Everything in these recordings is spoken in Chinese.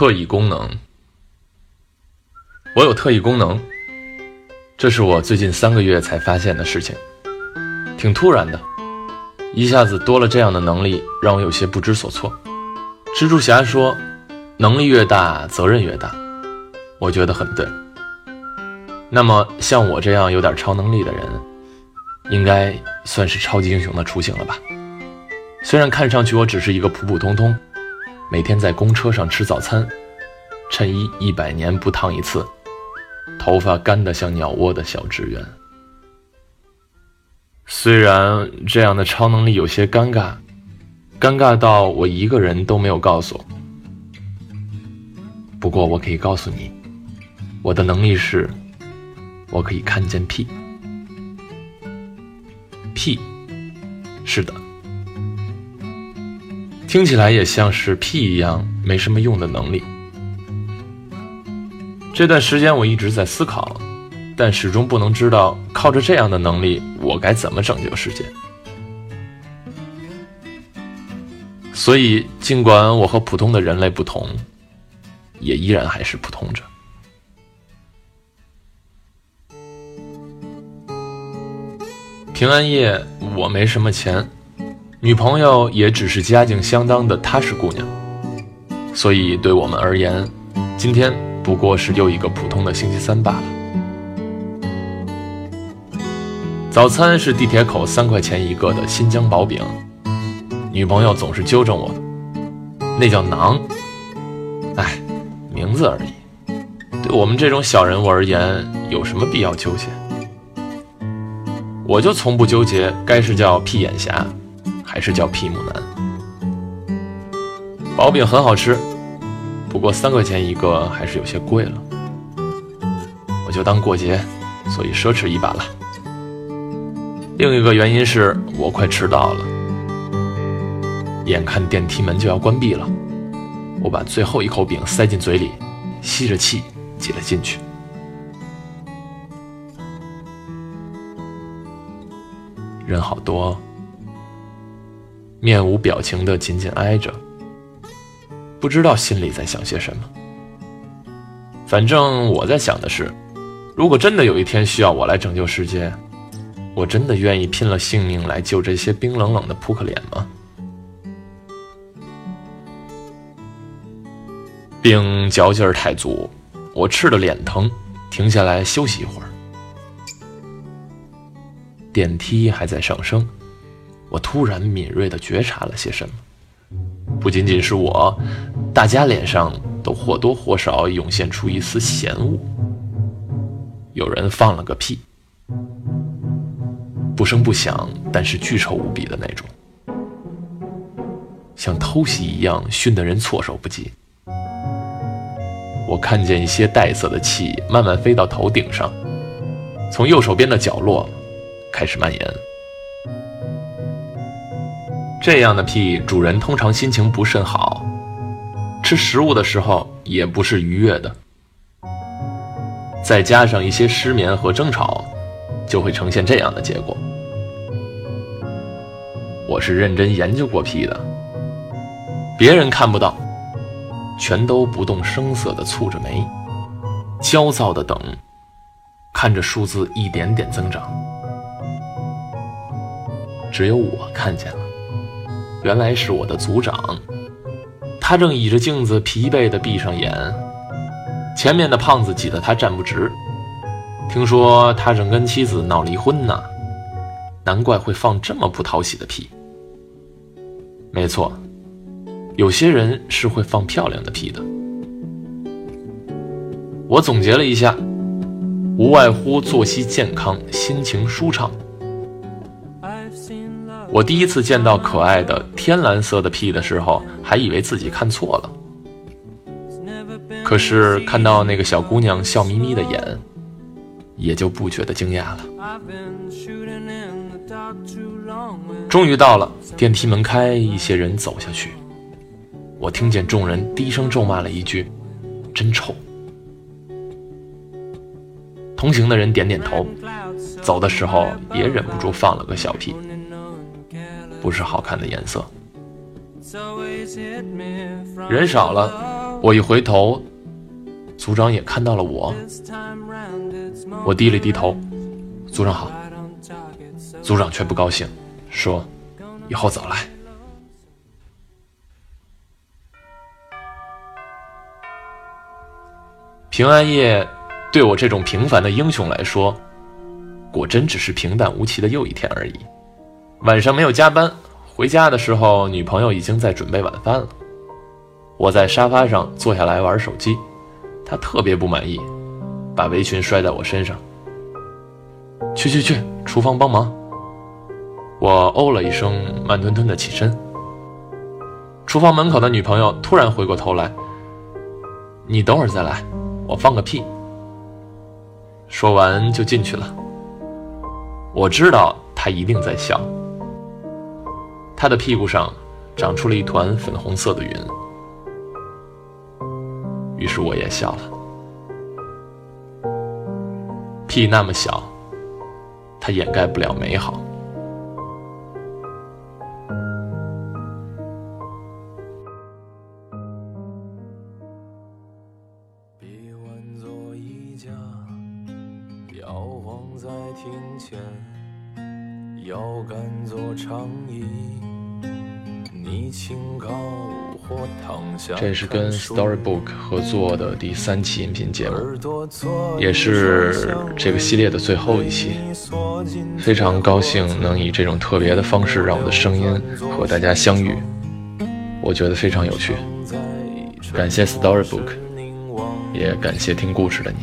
特异功能，我有特异功能，这是我最近三个月才发现的事情，挺突然的，一下子多了这样的能力，让我有些不知所措。蜘蛛侠说：“能力越大，责任越大。”我觉得很对。那么像我这样有点超能力的人，应该算是超级英雄的雏形了吧？虽然看上去我只是一个普普通通。每天在公车上吃早餐，衬衣一百年不烫一次，头发干得像鸟窝的小职员。虽然这样的超能力有些尴尬，尴尬到我一个人都没有告诉。不过我可以告诉你，我的能力是，我可以看见屁。屁，是的。听起来也像是屁一样没什么用的能力。这段时间我一直在思考，但始终不能知道靠着这样的能力，我该怎么拯救世界。所以，尽管我和普通的人类不同，也依然还是普通着。平安夜，我没什么钱。女朋友也只是家境相当的踏实姑娘，所以对我们而言，今天不过是又一个普通的星期三罢了。早餐是地铁口三块钱一个的新疆薄饼，女朋友总是纠正我，那叫馕。哎，名字而已，对我们这种小人物而言，有什么必要纠结？我就从不纠结，该是叫屁眼侠。还是叫屁母男。薄饼很好吃，不过三块钱一个还是有些贵了。我就当过节，所以奢侈一把了。另一个原因是我快迟到了，眼看电梯门就要关闭了，我把最后一口饼塞进嘴里，吸着气挤了进去。人好多。面无表情的紧紧挨着，不知道心里在想些什么。反正我在想的是，如果真的有一天需要我来拯救世界，我真的愿意拼了性命来救这些冰冷冷的扑克脸吗？饼嚼劲儿太足，我吃的脸疼，停下来休息一会儿。电梯还在上升。我突然敏锐地觉察了些什么，不仅仅是我，大家脸上都或多或少涌现出一丝嫌恶。有人放了个屁，不声不响，但是巨臭无比的那种，像偷袭一样熏得人措手不及。我看见一些带色的气慢慢飞到头顶上，从右手边的角落开始蔓延。这样的屁，主人通常心情不甚好，吃食物的时候也不是愉悦的。再加上一些失眠和争吵，就会呈现这样的结果。我是认真研究过屁的，别人看不到，全都不动声色地蹙着眉，焦躁地等，看着数字一点点增长。只有我看见了。原来是我的组长，他正倚着镜子，疲惫地闭上眼。前面的胖子挤得他站不直。听说他正跟妻子闹离婚呢，难怪会放这么不讨喜的屁。没错，有些人是会放漂亮的屁的。我总结了一下，无外乎作息健康，心情舒畅。我第一次见到可爱的天蓝色的屁的时候，还以为自己看错了。可是看到那个小姑娘笑眯眯的眼，也就不觉得惊讶了。终于到了，电梯门开，一些人走下去。我听见众人低声咒骂了一句：“真臭。”同行的人点点头，走的时候也忍不住放了个小屁。不是好看的颜色。人少了，我一回头，组长也看到了我。我低了低头，组长好。组长却不高兴，说：“以后早来。”平安夜对我这种平凡的英雄来说，果真只是平淡无奇的又一天而已。晚上没有加班，回家的时候，女朋友已经在准备晚饭了。我在沙发上坐下来玩手机，她特别不满意，把围裙摔在我身上。去去去，厨房帮忙。我哦了一声，慢吞吞的起身。厨房门口的女朋友突然回过头来：“你等会儿再来。”我放个屁，说完就进去了。我知道他一定在笑。他的屁股上长出了一团粉红色的云，于是我也笑了。屁那么小，它掩盖不了美好。腰杆做长椅，你请高或躺下。这是跟 Storybook 合作的第三期音频节目，也是这个系列的最后一期。非常高兴能以这种特别的方式让我的声音和大家相遇，我觉得非常有趣。感谢 Storybook，也感谢听故事的你。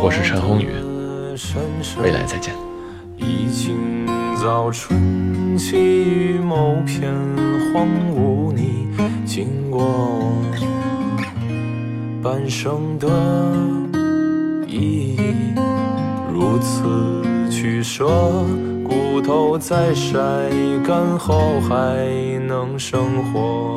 我是陈宏宇，未来再见。早，春起于某片荒芜，你经过半生的意义，如此取舍，骨头在晒干后还能生活。